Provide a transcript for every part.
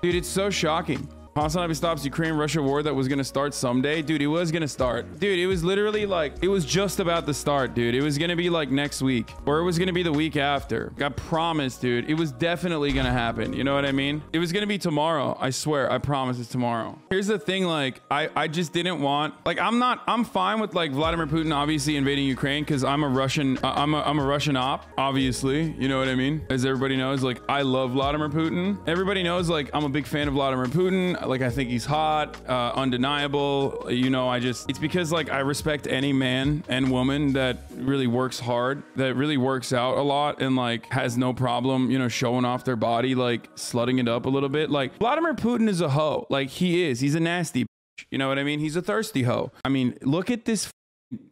Dude, it's so shocking. Hasanabi stops Ukraine Russia war that was gonna start someday. Dude, it was gonna start. Dude, it was literally like it was just about to start, dude. It was gonna be like next week. Or it was gonna be the week after. I promise, dude. It was definitely gonna happen. You know what I mean? It was gonna be tomorrow. I swear. I promise it's tomorrow. Here's the thing, like, I, I just didn't want like I'm not I'm fine with like Vladimir Putin obviously invading Ukraine because I'm a Russian uh, I'm a I'm a Russian op, obviously. You know what I mean? As everybody knows, like I love Vladimir Putin. Everybody knows like I'm a big fan of Vladimir Putin. Like I think he's hot, uh, undeniable. You know, I just it's because like I respect any man and woman that really works hard, that really works out a lot and like has no problem, you know, showing off their body, like slutting it up a little bit. Like Vladimir Putin is a hoe. Like he is. He's a nasty. bitch. You know what I mean? He's a thirsty hoe. I mean, look at this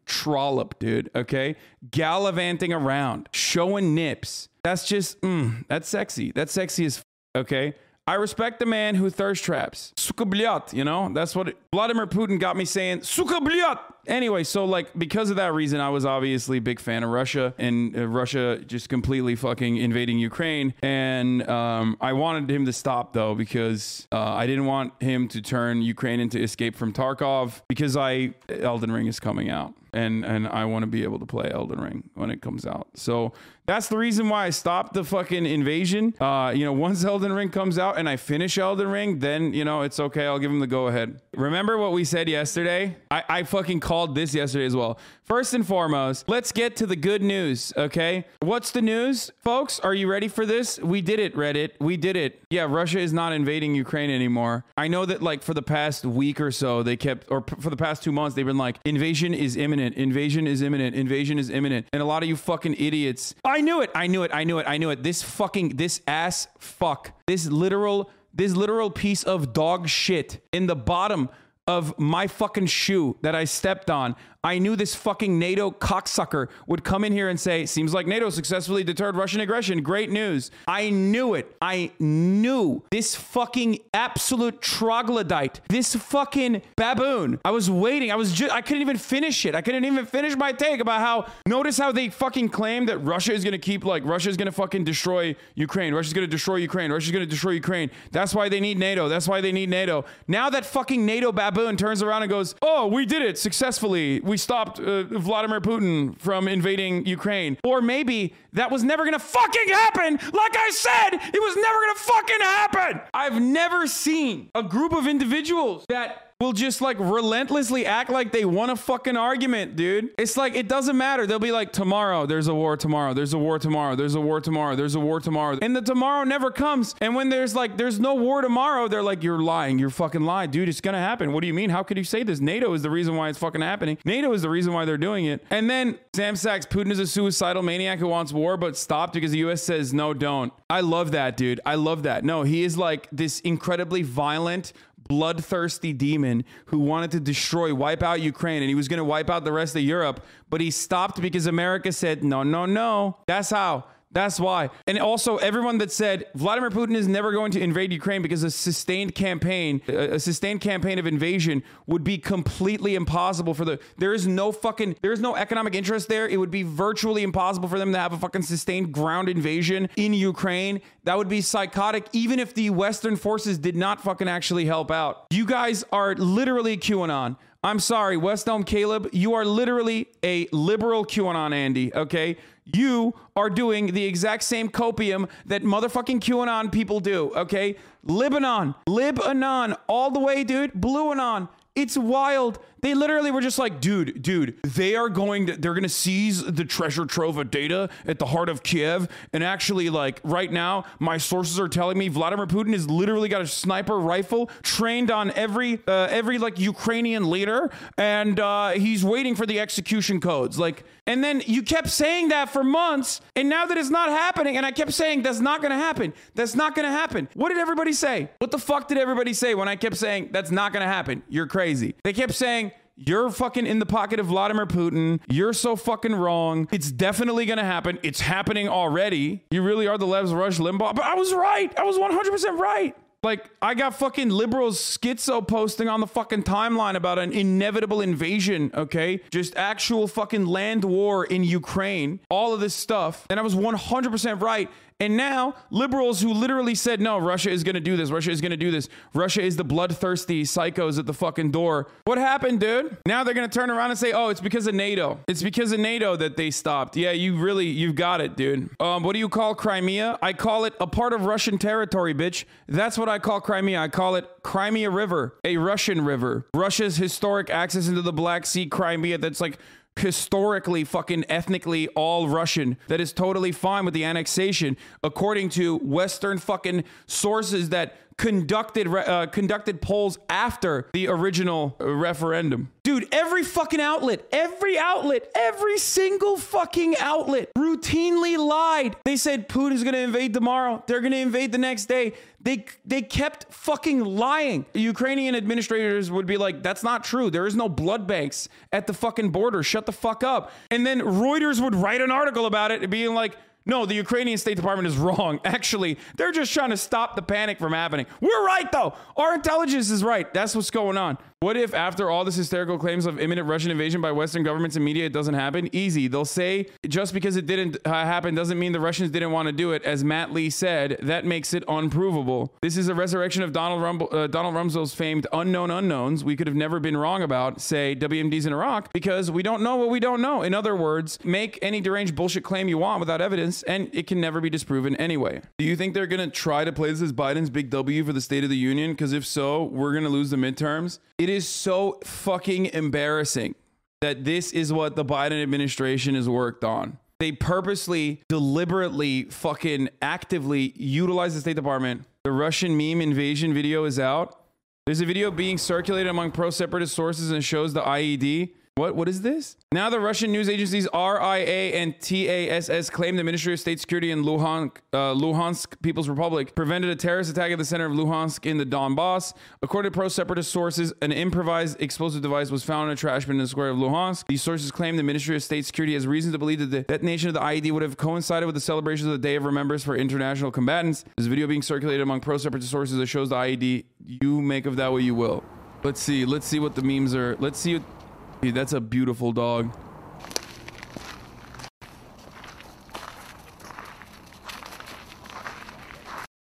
trollop, dude. Okay, gallivanting around, showing nips. That's just, mm, that's sexy. That's sexy as. Okay, I respect the man who thirst traps. Sukablyat, you know? That's what it, Vladimir Putin got me saying, Suka blyat. Anyway, so like because of that reason, I was obviously a big fan of Russia and uh, Russia just completely fucking invading Ukraine. And um, I wanted him to stop though because uh, I didn't want him to turn Ukraine into Escape from Tarkov because I Elden Ring is coming out and and I want to be able to play Elden Ring when it comes out. So that's the reason why I stopped the fucking invasion. Uh, you know, once Elden Ring comes out and I finish Elden Ring, then you know it's okay. I'll give him the go ahead. Remember what we said yesterday? I, I fucking called this yesterday as well. First and foremost, let's get to the good news. Okay, what's the news, folks? Are you ready for this? We did it, Reddit. We did it. Yeah, Russia is not invading Ukraine anymore. I know that like for the past week or so, they kept, or for the past two months, they've been like, invasion is imminent, invasion is imminent, invasion is imminent. And a lot of you fucking idiots, I knew it, I knew it, I knew it, I knew it. This fucking, this ass fuck, this literal, this literal piece of dog shit in the bottom of my fucking shoe that I stepped on. I knew this fucking NATO cocksucker would come in here and say, Seems like NATO successfully deterred Russian aggression. Great news. I knew it. I knew this fucking absolute troglodyte, this fucking baboon. I was waiting. I was just, I couldn't even finish it. I couldn't even finish my take about how, notice how they fucking claim that Russia is going to keep, like, Russia is going to fucking destroy Ukraine. Russia's going to destroy Ukraine. Russia's going to destroy Ukraine. That's why they need NATO. That's why they need NATO. Now that fucking NATO baboon turns around and goes, Oh, we did it successfully. We stopped uh, Vladimir Putin from invading Ukraine. Or maybe that was never gonna fucking happen. Like I said, it was never gonna fucking happen. I've never seen a group of individuals that will just like relentlessly act like they won a fucking argument, dude. It's like it doesn't matter. They'll be like, tomorrow, there's a war tomorrow, there's a war tomorrow, there's a war tomorrow, there's a war tomorrow. And the tomorrow never comes. And when there's like, there's no war tomorrow, they're like, you're lying. You're fucking lying. Dude, it's gonna happen. What do you mean? How could you say this? NATO is the reason why it's fucking happening. NATO is the reason why they're doing it. And then Sam Sachs, Putin is a suicidal maniac who wants war, but stopped because the US says, no, don't. I love that, dude. I love that. No, he is like this incredibly violent, bloodthirsty demon who wanted to destroy, wipe out Ukraine, and he was going to wipe out the rest of Europe. But he stopped because America said, no, no, no. That's how. That's why. And also, everyone that said Vladimir Putin is never going to invade Ukraine because a sustained campaign, a sustained campaign of invasion would be completely impossible for the. There is no fucking, there is no economic interest there. It would be virtually impossible for them to have a fucking sustained ground invasion in Ukraine. That would be psychotic, even if the Western forces did not fucking actually help out. You guys are literally QAnon. I'm sorry, West Elm Caleb, you are literally a liberal QAnon Andy, okay? You are doing the exact same copium that motherfucking QAnon people do, okay? Libanon, Libanon, all the way, dude. Blue Anon. It's wild. They literally were just like, dude, dude, they are going to, they're going to seize the treasure trove of data at the heart of Kiev. And actually, like, right now, my sources are telling me Vladimir Putin has literally got a sniper rifle trained on every, uh, every, like, Ukrainian leader. And uh, he's waiting for the execution codes. Like, and then you kept saying that for months. And now that it's not happening, and I kept saying, that's not going to happen. That's not going to happen. What did everybody say? What the fuck did everybody say when I kept saying, that's not going to happen? You're crazy. They kept saying, you're fucking in the pocket of Vladimir Putin. You're so fucking wrong. It's definitely going to happen. It's happening already. You really are the Lev's Rush Limbaugh. But I was right. I was 100% right. Like, I got fucking liberals schizo posting on the fucking timeline about an inevitable invasion, okay? Just actual fucking land war in Ukraine, all of this stuff. And I was 100% right. And now liberals who literally said, no, Russia is going to do this. Russia is going to do this. Russia is the bloodthirsty psychos at the fucking door. What happened, dude? Now they're going to turn around and say, oh, it's because of NATO. It's because of NATO that they stopped. Yeah, you really, you've got it, dude. Um, what do you call Crimea? I call it a part of Russian territory, bitch. That's what I call Crimea. I call it Crimea River, a Russian river. Russia's historic access into the Black Sea, Crimea, that's like historically fucking ethnically all Russian that is totally fine with the annexation according to western fucking sources that conducted uh, conducted polls after the original referendum. Dude, every fucking outlet, every outlet, every single fucking outlet routinely lied. They said Putin's going to invade tomorrow. They're going to invade the next day. They they kept fucking lying. Ukrainian administrators would be like, "That's not true. There is no blood banks at the fucking border. Shut the fuck up." And then Reuters would write an article about it, being like, no, the Ukrainian State Department is wrong. Actually, they're just trying to stop the panic from happening. We're right, though. Our intelligence is right. That's what's going on. What if, after all this hysterical claims of imminent Russian invasion by Western governments and media, it doesn't happen? Easy. They'll say just because it didn't uh, happen doesn't mean the Russians didn't want to do it. As Matt Lee said, that makes it unprovable. This is a resurrection of Donald, Rumble, uh, Donald Rumsfeld's famed unknown unknowns we could have never been wrong about, say WMDs in Iraq, because we don't know what we don't know. In other words, make any deranged bullshit claim you want without evidence, and it can never be disproven anyway. Do you think they're going to try to play this as Biden's big W for the State of the Union? Because if so, we're going to lose the midterms. It is so fucking embarrassing that this is what the Biden administration has worked on. They purposely, deliberately, fucking actively utilize the State Department. The Russian meme invasion video is out. There's a video being circulated among pro separatist sources and shows the IED. What what is this? Now the Russian news agencies RIA and TASS claim the Ministry of State Security in Luhansk, uh, Luhansk People's Republic prevented a terrorist attack at the center of Luhansk in the Donbass. According to pro-separatist sources, an improvised explosive device was found in a trash bin in the square of Luhansk. These sources claim the Ministry of State Security has reason to believe that the detonation of the IED would have coincided with the celebrations of the Day of Remembrance for international combatants. This video being circulated among pro-separatist sources that shows the IED. You make of that what you will. Let's see. Let's see what the memes are. Let's see. What, Dude, that's a beautiful dog.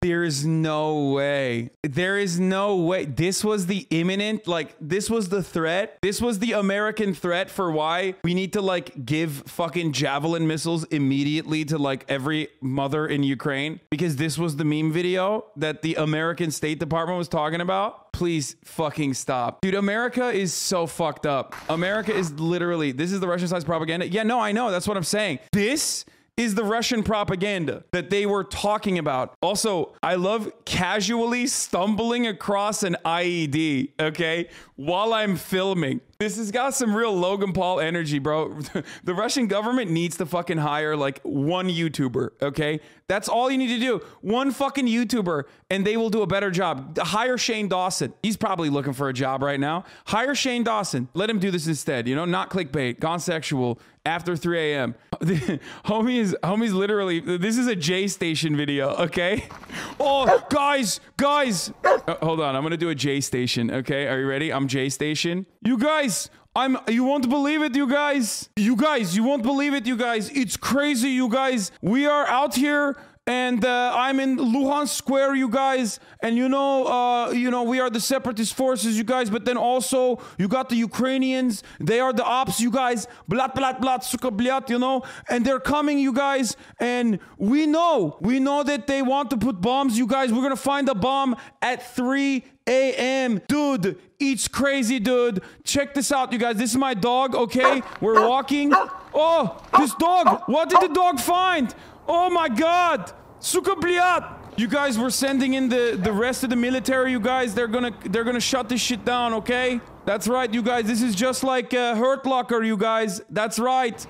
There is no way. There is no way. This was the imminent, like, this was the threat. This was the American threat for why we need to, like, give fucking javelin missiles immediately to, like, every mother in Ukraine. Because this was the meme video that the American State Department was talking about. Please fucking stop. Dude, America is so fucked up. America is literally, this is the Russian size propaganda. Yeah, no, I know. That's what I'm saying. This is the Russian propaganda that they were talking about. Also, I love casually stumbling across an IED, okay, while I'm filming. This has got some real Logan Paul energy, bro. the Russian government needs to fucking hire like one YouTuber, okay? That's all you need to do. One fucking YouTuber, and they will do a better job. Hire Shane Dawson. He's probably looking for a job right now. Hire Shane Dawson. Let him do this instead, you know, not clickbait, gone sexual after 3 a.m. homie is homie's literally this is a J station video, okay? Oh, guys, guys. Uh, hold on, I'm gonna do a J station, okay? Are you ready? I'm J station. You guys, I'm you won't believe it, you guys. You guys, you won't believe it, you guys. It's crazy, you guys. We are out here and uh, I'm in Luhansk Square, you guys. And you know, uh, you know, we are the separatist forces, you guys. But then also, you got the Ukrainians. They are the ops, you guys. Blat blat blat suka blat, you know. And they're coming, you guys. And we know, we know that they want to put bombs, you guys. We're gonna find a bomb at 3 a.m. Dude, it's crazy, dude. Check this out, you guys. This is my dog, okay? We're walking. Oh, this dog. What did the dog find? Oh my god! Suka bliat! You guys were sending in the, the rest of the military, you guys. They're gonna they're gonna shut this shit down, okay? That's right, you guys. This is just like uh, Hurt Locker, you guys. That's right.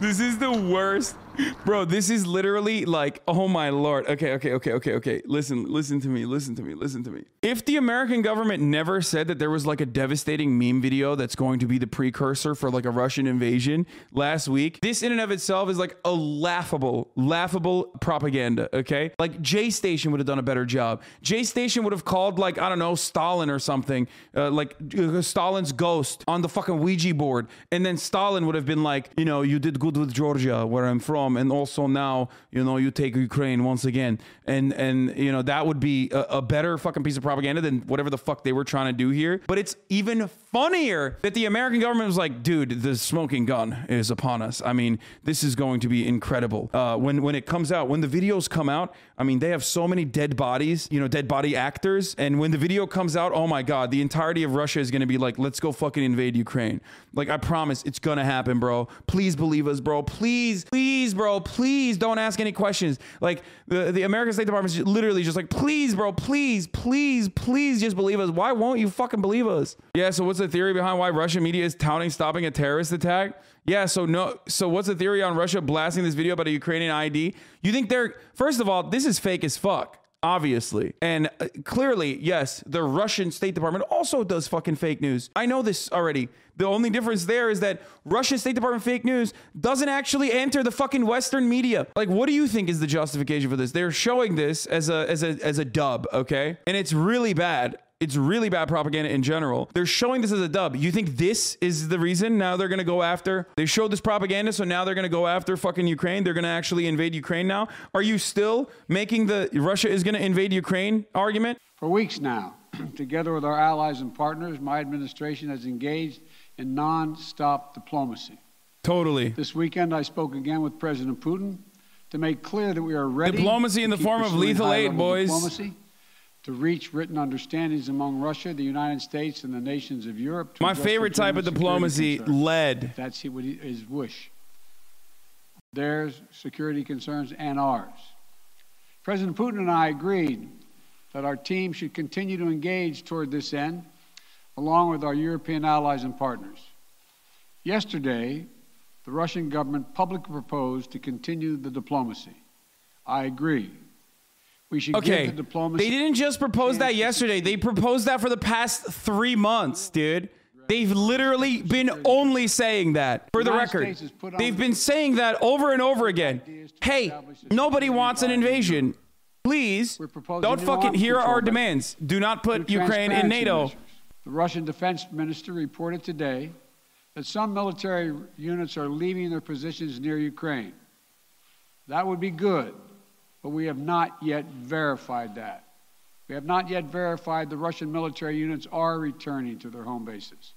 This is the worst Bro, this is literally like, oh my lord. Okay, okay, okay, okay, okay. Listen, listen to me, listen to me, listen to me. If the American government never said that there was like a devastating meme video that's going to be the precursor for like a Russian invasion last week, this in and of itself is like a laughable, laughable propaganda, okay? Like J Station would have done a better job. J Station would have called like, I don't know, Stalin or something, uh, like uh, Stalin's ghost on the fucking Ouija board. And then Stalin would have been like, you know, you did good with Georgia, where I'm from and also now you know you take Ukraine once again and and you know that would be a, a better fucking piece of propaganda than whatever the fuck they were trying to do here. But it's even funnier that the American government was like, dude, the smoking gun is upon us. I mean, this is going to be incredible. Uh, when when it comes out, when the videos come out, I mean, they have so many dead bodies, you know, dead body actors, and when the video comes out, oh my god, the entirety of Russia is going to be like, let's go fucking invade Ukraine. Like I promise, it's gonna happen, bro. Please believe us, bro. Please, please, bro. Please don't ask any questions. Like the the American State Department is literally just like, please, bro. Please, please, please, just believe us. Why won't you fucking believe us? Yeah. So what's the theory behind why Russian media is touting stopping a terrorist attack? Yeah, so no so what's the theory on Russia blasting this video about a Ukrainian ID? You think they're first of all, this is fake as fuck. Obviously. And uh, clearly, yes, the Russian State Department also does fucking fake news. I know this already. The only difference there is that Russian State Department fake news doesn't actually enter the fucking Western media. Like, what do you think is the justification for this? They're showing this as a as a as a dub, okay? And it's really bad. It's really bad propaganda in general. They're showing this as a dub. You think this is the reason now they're going to go after? They showed this propaganda, so now they're going to go after fucking Ukraine. They're going to actually invade Ukraine now. Are you still making the Russia is going to invade Ukraine argument? For weeks now, together with our allies and partners, my administration has engaged in non-stop diplomacy. Totally. This weekend, I spoke again with President Putin to make clear that we are ready. Diplomacy in the form of lethal aid, boys. Diplomacy to reach written understandings among Russia, the United States, and the nations of Europe. My favorite type of diplomacy led. That's his wish. Their security concerns and ours. President Putin and I agreed that our team should continue to engage toward this end, along with our European allies and partners. Yesterday, the Russian government publicly proposed to continue the diplomacy. I agree. We should okay. the diplomacy. They didn't just propose that yesterday. They proposed that for the past three months, dude. They've literally been only saying that. For the record, they've been saying that over and over again. Hey, nobody wants an invasion. Please don't fucking. Here are our demands. Do not put Ukraine in NATO. The Russian defense minister reported today that some military units are leaving their positions near Ukraine. That would be good but we have not yet verified that. We have not yet verified the Russian military units are returning to their home bases.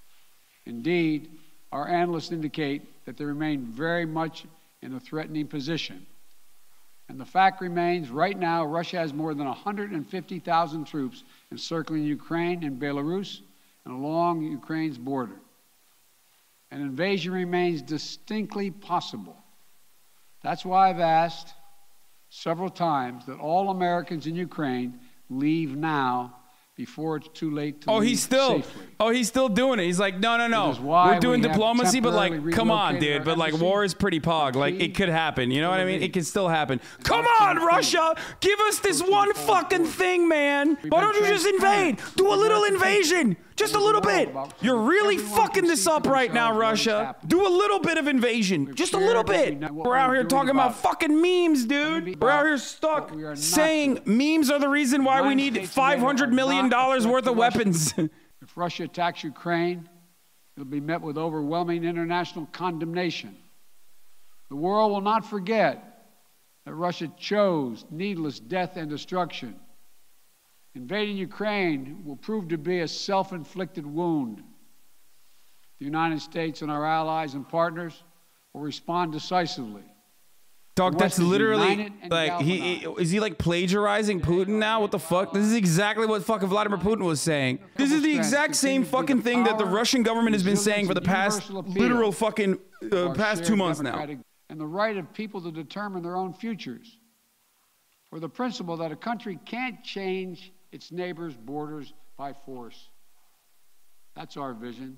Indeed, our analysts indicate that they remain very much in a threatening position. And the fact remains right now, Russia has more than 150,000 troops encircling Ukraine and Belarus and along Ukraine's border. An invasion remains distinctly possible. That's why I've asked several times that all Americans in Ukraine leave now before it's too late to oh he's still safely. oh he's still doing it. He's like no no no. We're doing we diplomacy but like come on dude. but like war is pretty pog. Like it could happen. You know what i mean? It can still happen. come on russia. Give us this one fucking thing man. Why don't you just invade? do a little invasion just a little bit. You're really fucking this up right now, Russia. Do a little bit of invasion. Just a little bit. We're out here talking about fucking memes, dude. We're out here stuck saying memes are the reason why we need $500 million worth of weapons. If Russia attacks Ukraine, it'll be met with overwhelming international condemnation. The world will not forget that Russia chose needless death and destruction Invading Ukraine will prove to be a self inflicted wound. The United States and our allies and partners will respond decisively. Dog, that's literally like he, he is he like plagiarizing Putin now? What the fuck? This is exactly what fucking Vladimir Putin was saying. This is the exact same fucking thing that the Russian government has been saying for the past literal fucking uh, past two months now. And the right of people to determine their own futures. For the principle that a country can't change its neighbors' borders by force. That's our vision.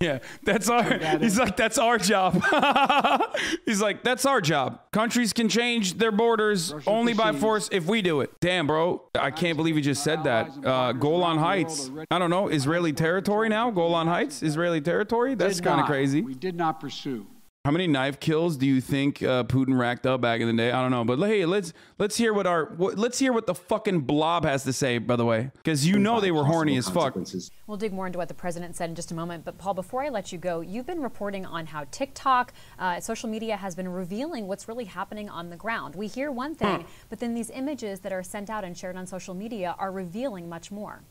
Yeah, that's our. He's like, that's our job. he's like, that's our job. Countries can change their borders Russia only by force if we do it. Damn, bro, I can't believe you just said that. Uh, Golan Heights. I don't know, Israeli territory now. Golan Heights, Israeli territory. That's kind of crazy. We did not pursue How many knife kills do you think uh, Putin racked up back in the day? I don't know, but hey, let's let's hear what our what, let's hear what the fucking blob has to say. By the way, because you know they were horny as fuck. We'll dig more into what the president said in just a moment. But Paul, before I let you go, you've been reporting on how TikTok, uh, social media, has been revealing what's really happening on the ground. We hear one thing, but then these images that are sent out and shared on social media are revealing much more.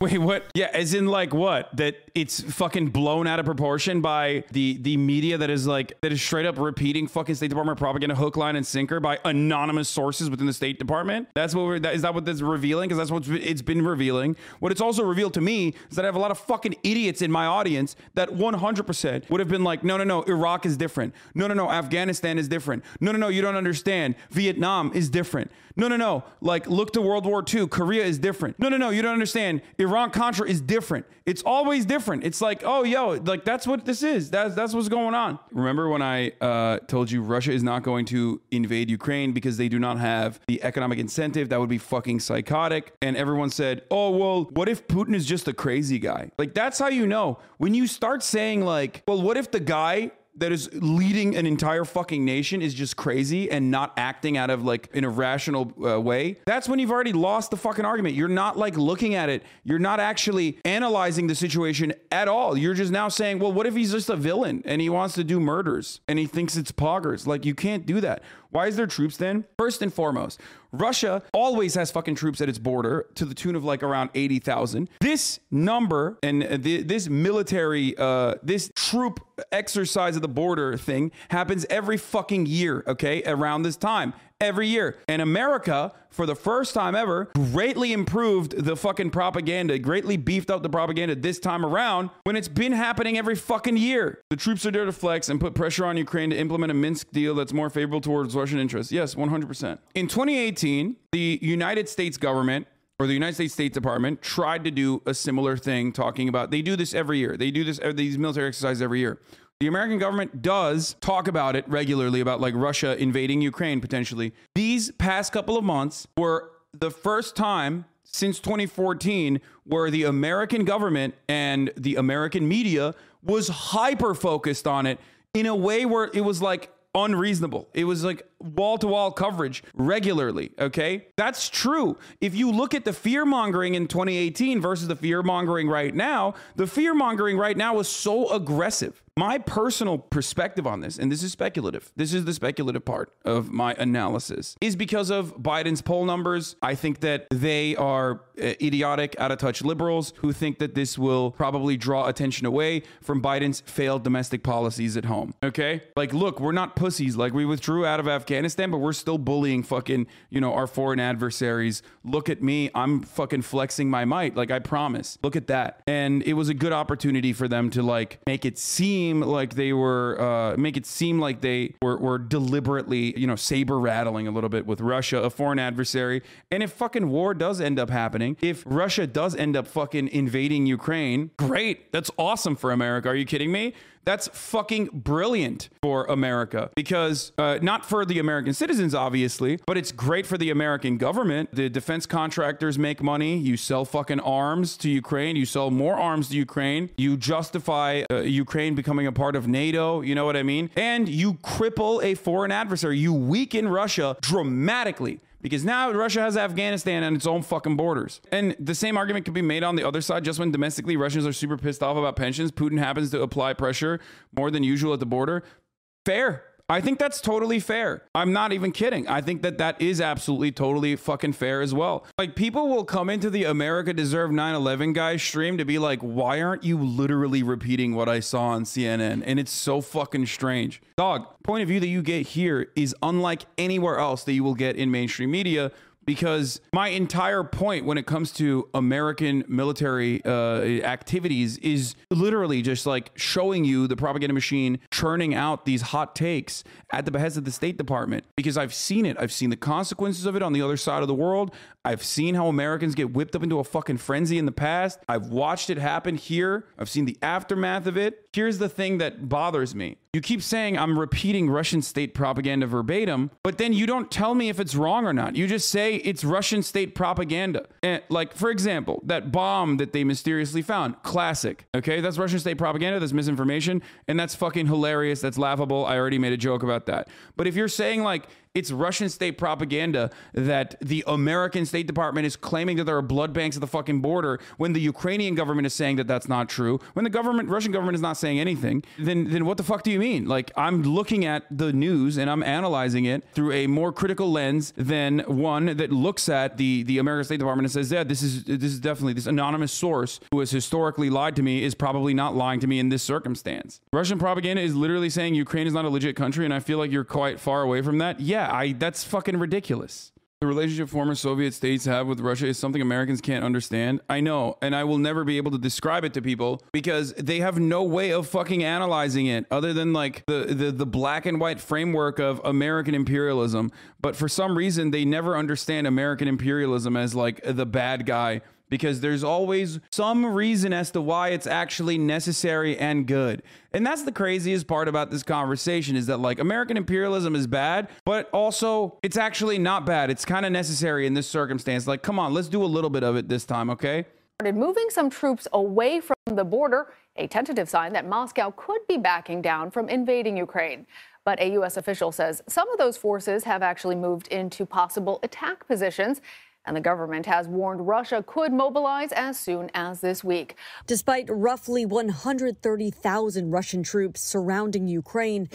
Wait, what? Yeah, as in like what? That it's fucking blown out of proportion by the the media that is like that is straight up repeating fucking State Department propaganda hook, line, and sinker by anonymous sources within the State Department. That's what we're. That, is that what that's revealing? Because that's what it's been revealing. What it's also revealed to me is that I have a lot of fucking idiots in my audience that 100% would have been like, no, no, no, Iraq is different. No, no, no, Afghanistan is different. No, no, no, you don't understand. Vietnam is different. No, no, no. Like, look to World War II. Korea is different. No, no, no. You don't understand. Iran Contra is different. It's always different. It's like, oh, yo, like that's what this is. That's that's what's going on. Remember when I uh, told you Russia is not going to invade Ukraine because they do not have the economic incentive? That would be fucking psychotic. And everyone said, oh, well, what if Putin is just a crazy guy? Like, that's how you know. When you start saying, like, well, what if the guy that is leading an entire fucking nation is just crazy and not acting out of like an irrational uh, way, that's when you've already lost the fucking argument. You're not like looking at it. You're not actually analyzing the situation at all. You're just now saying, well, what if he's just a villain and he wants to do murders and he thinks it's poggers? Like, you can't do that. Why is there troops then? First and foremost, Russia always has fucking troops at its border to the tune of like around 80,000. This number and this military, uh, this troop exercise of the border thing happens every fucking year, okay, around this time every year. And America, for the first time ever, greatly improved the fucking propaganda, greatly beefed up the propaganda this time around when it's been happening every fucking year. The troops are there to flex and put pressure on Ukraine to implement a Minsk deal that's more favorable towards Russian interests. Yes, 100%. In 2018, the United States government or the United States State Department tried to do a similar thing, talking about they do this every year. They do this these military exercises every year. The American government does talk about it regularly about like Russia invading Ukraine potentially. These past couple of months were the first time since 2014 where the American government and the American media was hyper focused on it in a way where it was like unreasonable. It was like wall to wall coverage regularly. Okay. That's true. If you look at the fear mongering in 2018 versus the fear mongering right now, the fear mongering right now was so aggressive my personal perspective on this, and this is speculative, this is the speculative part of my analysis, is because of Biden's poll numbers. I think that they are uh, idiotic, out of touch liberals who think that this will probably draw attention away from Biden's failed domestic policies at home. Okay? Like, look, we're not pussies. Like, we withdrew out of Afghanistan, but we're still bullying fucking, you know, our foreign adversaries. Look at me. I'm fucking flexing my might. Like, I promise. Look at that. And it was a good opportunity for them to, like, make it seem seem like they were uh, make it seem like they were, were deliberately you know saber rattling a little bit with Russia, a foreign adversary. And if fucking war does end up happening, if Russia does end up fucking invading Ukraine, great, that's awesome for America. Are you kidding me? That's fucking brilliant for America because uh, not for the American citizens, obviously, but it's great for the American government. The defense contractors make money. You sell fucking arms to Ukraine. You sell more arms to Ukraine. You justify uh, Ukraine becoming a part of NATO. You know what I mean? And you cripple a foreign adversary. You weaken Russia dramatically because now Russia has Afghanistan and its own fucking borders. And the same argument could be made on the other side. Just when domestically Russians are super pissed off about pensions, Putin happens to apply pressure more than usual at the border. Fair. I think that's totally fair. I'm not even kidding. I think that that is absolutely totally fucking fair as well. Like people will come into the America Deserve 9/11 guy stream to be like, "Why aren't you literally repeating what I saw on CNN?" And it's so fucking strange. Dog, point of view that you get here is unlike anywhere else that you will get in mainstream media because my entire point when it comes to American military uh, activities is literally just like showing you the propaganda machine churning out these hot takes at the behest of the State Department because I've seen it. I've seen the consequences of it on the other side of the world. I've seen how Americans get whipped up into a fucking frenzy in the past. I've watched it happen here. I've seen the aftermath of it. Here's the thing that bothers me. You keep saying I'm repeating Russian state propaganda verbatim, but then you don't tell me if it's wrong or not. You just say it's Russian state propaganda. And like, for example, that bomb that they mysteriously found, classic. Okay, that's Russian state propaganda. That's misinformation, and that's fucking hilarious. That's laughable. I already made a joke about that. But if you're saying like it's Russian state propaganda that the American State Department is claiming that there are blood banks at the fucking border when the Ukrainian government is saying that that's not true. When the government, Russian government, is not saying anything, then then what the fuck do you mean? Like I'm looking at the news and I'm analyzing it through a more critical lens than one that looks at the the American State Department and says, yeah, this is this is definitely this anonymous source who has historically lied to me is probably not lying to me in this circumstance. Russian propaganda is literally saying Ukraine is not a legit country, and I feel like you're quite far away from that. Yeah, I that's fucking ridiculous. The relationship former Soviet states have with Russia is something Americans can't understand. I know, and I will never be able to describe it to people because they have no way of fucking analyzing it other than like the the, the black and white framework of American imperialism. But for some reason, they never understand American imperialism as like the bad guy because there's always some reason as to why it's actually necessary and good. And that's the craziest part about this conversation is that like American imperialism is bad, but also it's actually not bad. It's kind of necessary in this circumstance. Like, come on, let's do a little bit of it this time, okay? Started moving some troops away from the border, a tentative sign that Moscow could be backing down from invading Ukraine. But a U.S. official says some of those forces have actually moved into possible attack positions and the government has warned Russia could mobilize as soon as this week. Despite roughly 130,000 Russian troops surrounding Ukraine,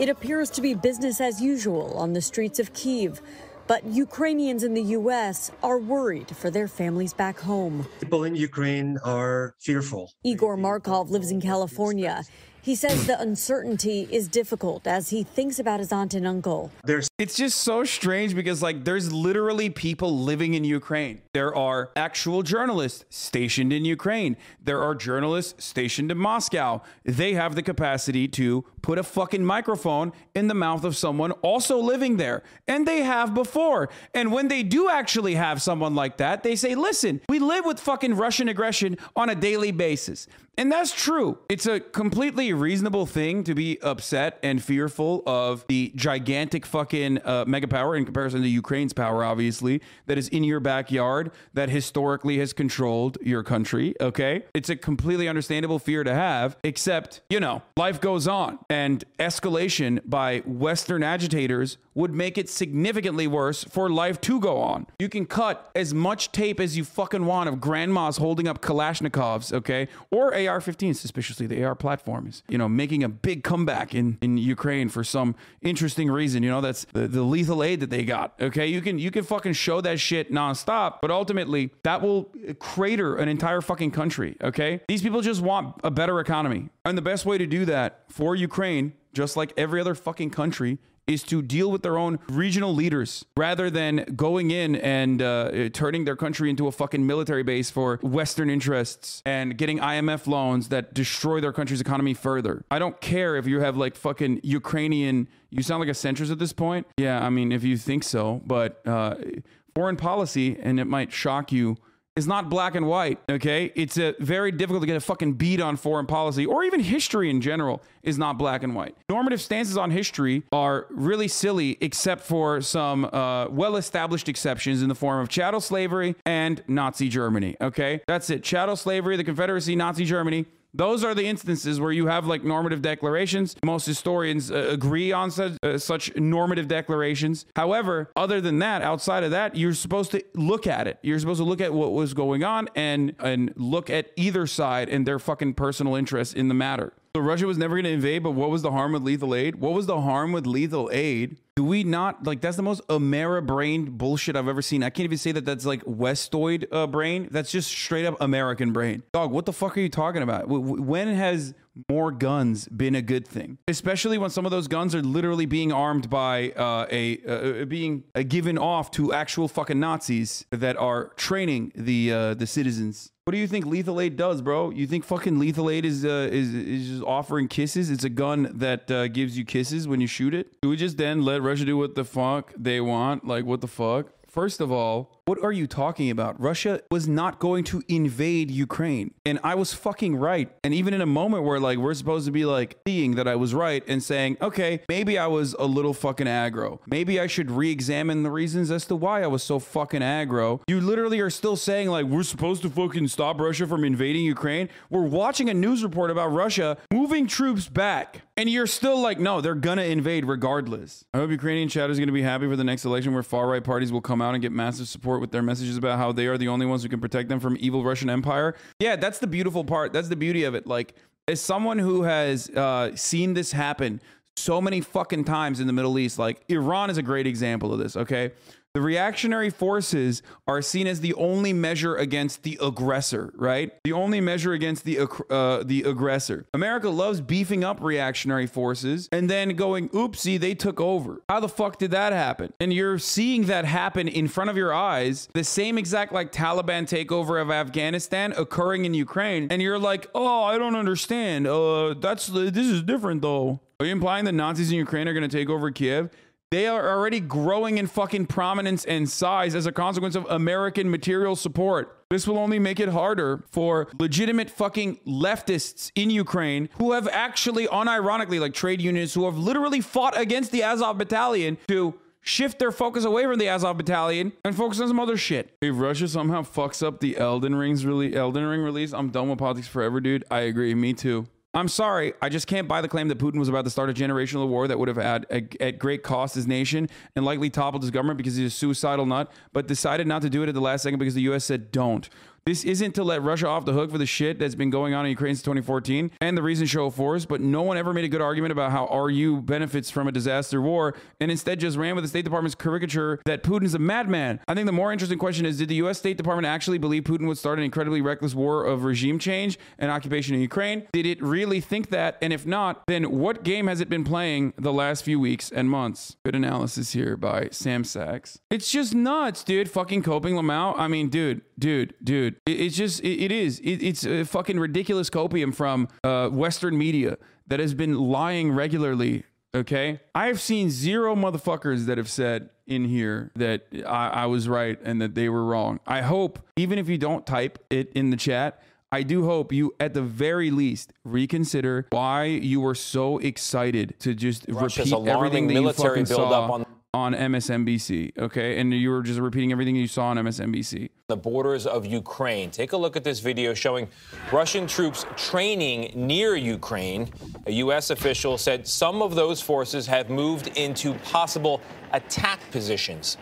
it appears to be business as usual on the streets of Kiev. But Ukrainians in the U.S. are worried for their families back home. People in Ukraine are fearful. Igor Markov lives in California. He says the uncertainty is difficult as he thinks about his aunt and uncle. There's it's just so strange because like there's literally people living in Ukraine. There are actual journalists stationed in Ukraine. There are journalists stationed in Moscow. They have the capacity to put a fucking microphone in the mouth of someone also living there. And they have before. And when they do actually have someone like that, they say, "Listen, we live with fucking Russian aggression on a daily basis." And that's true. It's a completely reasonable thing to be upset and fearful of the gigantic fucking uh, mega power in comparison to Ukraine's power, obviously, that is in your backyard, that historically has controlled your country. Okay. It's a completely understandable fear to have, except, you know, life goes on and escalation by Western agitators would make it significantly worse for life to go on. You can cut as much tape as you fucking want of grandmas holding up Kalashnikovs, okay? Or AR-15, suspiciously. The AR platform is, you know, making a big comeback in, in Ukraine for some interesting reason. You know, that's the, the lethal aid that they got, okay? You can you can fucking show that shit nonstop, but ultimately that will crater an entire fucking country, okay? These people just want a better economy. And the best way to do that for Ukraine, just like every other fucking country, is to deal with their own regional leaders rather than going in and uh, turning their country into a fucking military base for Western interests and getting IMF loans that destroy their country's economy further. I don't care if you have like fucking Ukrainian. You sound like a centrist at this point. Yeah, I mean, if you think so, but uh, foreign policy, and it might shock you is not black and white, okay? It's a very difficult to get a fucking beat on foreign policy or even history in general is not black and white. Normative stances on history are really silly except for some uh, well-established exceptions in the form of chattel slavery and Nazi Germany, okay? That's it. Chattel slavery, the Confederacy, Nazi Germany, those are the instances where you have like normative declarations. Most historians uh, agree on such, uh, such normative declarations. However, other than that, outside of that, you're supposed to look at it. You're supposed to look at what was going on and and look at either side and their fucking personal interests in the matter. So Russia was never going to invade, but what was the harm with lethal aid? What was the harm with lethal aid? Do we not like that's the most Amera brained bullshit I've ever seen. I can't even say that that's like Westoid uh, brain. That's just straight up American brain. Dog, what the fuck are you talking about? When has more guns been a good thing? Especially when some of those guns are literally being armed by uh, a uh, being uh, given off to actual fucking Nazis that are training the uh, the citizens what do you think lethal aid does, bro? You think fucking lethal aid is uh, is is just offering kisses? It's a gun that uh, gives you kisses when you shoot it. Do we just then let Do what the fuck they want? Like what the fuck? First of all, what are you talking about? Russia was not going to invade Ukraine. And I was fucking right. And even in a moment where like we're supposed to be like seeing that I was right and saying, okay, maybe I was a little fucking aggro. Maybe I should re examine the reasons as to why I was so fucking aggro. You literally are still saying like we're supposed to fucking stop Russia from invading Ukraine. We're watching a news report about Russia moving troops back. And you're still like, no, they're gonna invade regardless. I hope Ukrainian chat is gonna be happy for the next election where far right parties will come out and get massive support with their messages about how they are the only ones who can protect them from evil Russian Empire. Yeah, that's the beautiful part. That's the beauty of it. Like, as someone who has uh, seen this happen so many fucking times in the Middle East, like Iran is a great example of this, okay? The reactionary forces are seen as the only measure against the aggressor, right? The only measure against the uh, the aggressor. America loves beefing up reactionary forces and then going, "Oopsie, they took over." How the fuck did that happen? And you're seeing that happen in front of your eyes, the same exact like Taliban takeover of Afghanistan occurring in Ukraine, and you're like, "Oh, I don't understand. Uh, that's this is different though." Are you implying that Nazis in Ukraine are going to take over Kiev? They are already growing in fucking prominence and size as a consequence of American material support. This will only make it harder for legitimate fucking leftists in Ukraine who have actually, unironically, like trade unions, who have literally fought against the Azov battalion to shift their focus away from the Azov battalion and focus on some other shit. If Russia somehow fucks up the Elden Rings release, Elden Ring release, I'm done with politics forever, dude. I agree. Me too. I'm sorry, I just can't buy the claim that Putin was about to start a generational war that would have had a, at great cost his nation and likely toppled his government because he's a suicidal nut, but decided not to do it at the last second because the U.S. said don't. This isn't to let Russia off the hook for the shit that's been going on in Ukraine since 2014 and the reason show of force, but no one ever made a good argument about how RU benefits from a disaster war and instead just ran with the State Department's caricature that Putin is a madman. I think the more interesting question is did the US State Department actually believe Putin would start an incredibly reckless war of regime change and occupation in Ukraine? Did it really think that? And if not, then what game has it been playing the last few weeks and months? Good analysis here by Sam Sachs. It's just nuts, dude. Fucking coping Lamau. I mean, dude, dude, dude. It, it's just, it, it is. It, it's a fucking ridiculous copium from uh, Western media that has been lying regularly. Okay. I've seen zero motherfuckers that have said in here that I, I was right and that they were wrong. I hope, even if you don't type it in the chat, I do hope you, at the very least, reconsider why you were so excited to just Russia's repeat everything that you fucking saw on- on MSNBC. Okay, and you were just repeating everything you saw on MSNBC. the borders of Ukraine. Take a look at this video showing Russian troops training near Ukraine. A U.S. official said some of those forces have moved into possible attack positions.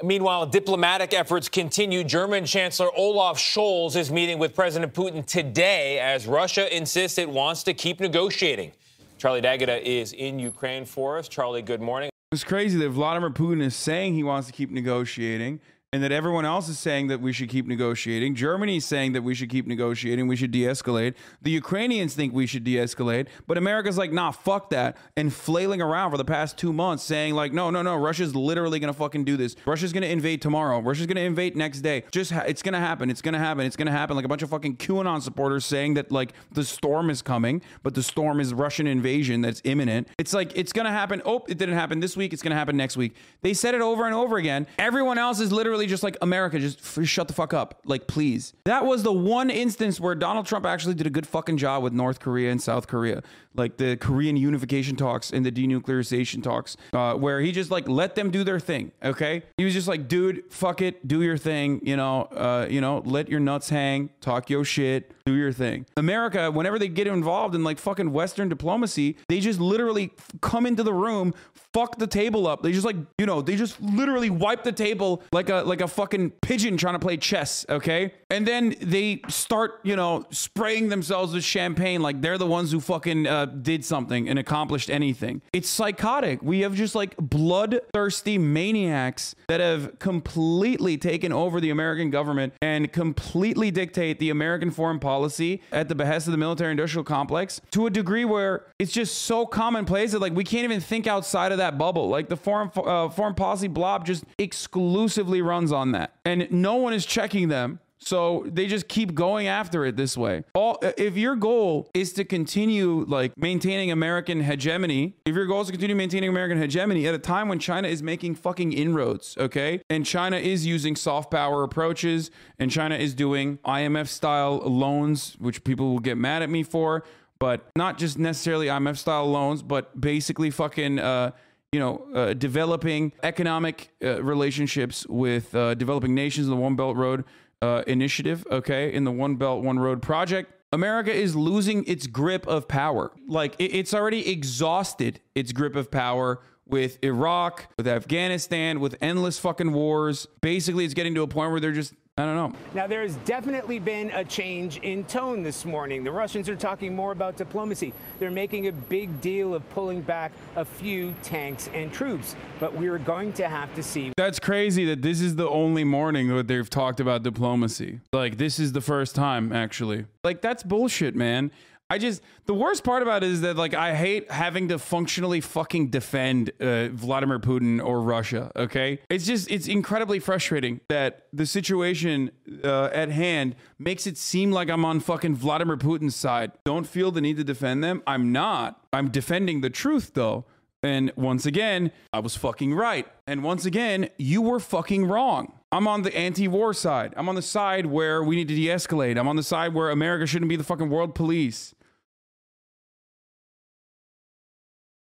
Meanwhile, diplomatic efforts continue. German Chancellor Olaf Scholz is meeting with President Putin today as Russia insists it wants to keep negotiating. Charlie D'Agata is in Ukraine for us. Charlie, good morning. It's crazy that Vladimir Putin is saying he wants to keep negotiating and that everyone else is saying that we should keep negotiating. Germany's saying that we should keep negotiating, we should de escalate. The Ukrainians think we should de escalate, but America's like, nah, fuck that, and flailing around for the past two months saying, like, no, no, no, Russia's literally gonna fucking do this. Russia's gonna invade tomorrow. Russia's gonna invade next day. Just, ha- it's gonna happen. It's gonna happen. It's gonna happen. Like a bunch of fucking QAnon supporters saying that, like, the storm is coming, but the storm is Russian invasion that's imminent. It's like, it's gonna happen. Oh, it didn't happen this week. It's gonna happen next week. They said it over and over again. Everyone else is literally just like, America, just f- shut the fuck up. Like, please. That was the one instance where Donald Trump actually did a good fucking job with North Korea and South Korea. Like the Korean unification talks and the denuclearization talks, uh, where he just like let them do their thing. Okay. He was just like, dude, fuck it, do your thing. You know, uh, you know, let your nuts hang, talk your shit, do your thing. America, whenever they get involved in like fucking Western diplomacy, they just literally come into the room, fuck the table up. They just like, you know, they just literally wipe the table like a like a fucking pigeon trying to play chess, okay? And then they start, you know, spraying themselves with champagne like they're the ones who fucking uh, did something and accomplished anything. It's psychotic. We have just like bloodthirsty maniacs that have completely taken over the American government and completely dictate the American foreign policy at the behest of the military industrial complex to a degree where it's just so commonplace that like we can't even think outside of that bubble. Like the foreign uh, foreign policy blob just exclusively runs on that, and no one is checking them. So they just keep going after it this way. All if your goal is to continue like maintaining American hegemony, if your goal is to continue maintaining American hegemony at a time when China is making fucking inroads, okay? And China is using soft power approaches and China is doing IMF style loans, which people will get mad at me for, but not just necessarily IMF style loans, but basically fucking uh you know, uh, developing economic uh, relationships with uh, developing nations in the One Belt Road uh, initiative, okay, in the One Belt, One Road project. America is losing its grip of power. Like, it, it's already exhausted its grip of power with Iraq, with Afghanistan, with endless fucking wars. Basically, it's getting to a point where they're just I don't know. Now, there has definitely been a change in tone this morning. The Russians are talking more about diplomacy. They're making a big deal of pulling back a few tanks and troops. But we're going to have to see. That's crazy that this is the only morning that they've talked about diplomacy. Like, this is the first time, actually. Like, that's bullshit, man. I just the worst part about it is that like I hate having to functionally fucking defend uh, Vladimir Putin or Russia. Okay, it's just it's incredibly frustrating that the situation uh, at hand makes it seem like I'm on fucking Vladimir Putin's side. Don't feel the need to defend them. I'm not. I'm defending the truth though. And once again, I was fucking right. And once again, you were fucking wrong. I'm on the anti war side. I'm on the side where we need to de escalate. I'm on the side where America shouldn't be the fucking world police.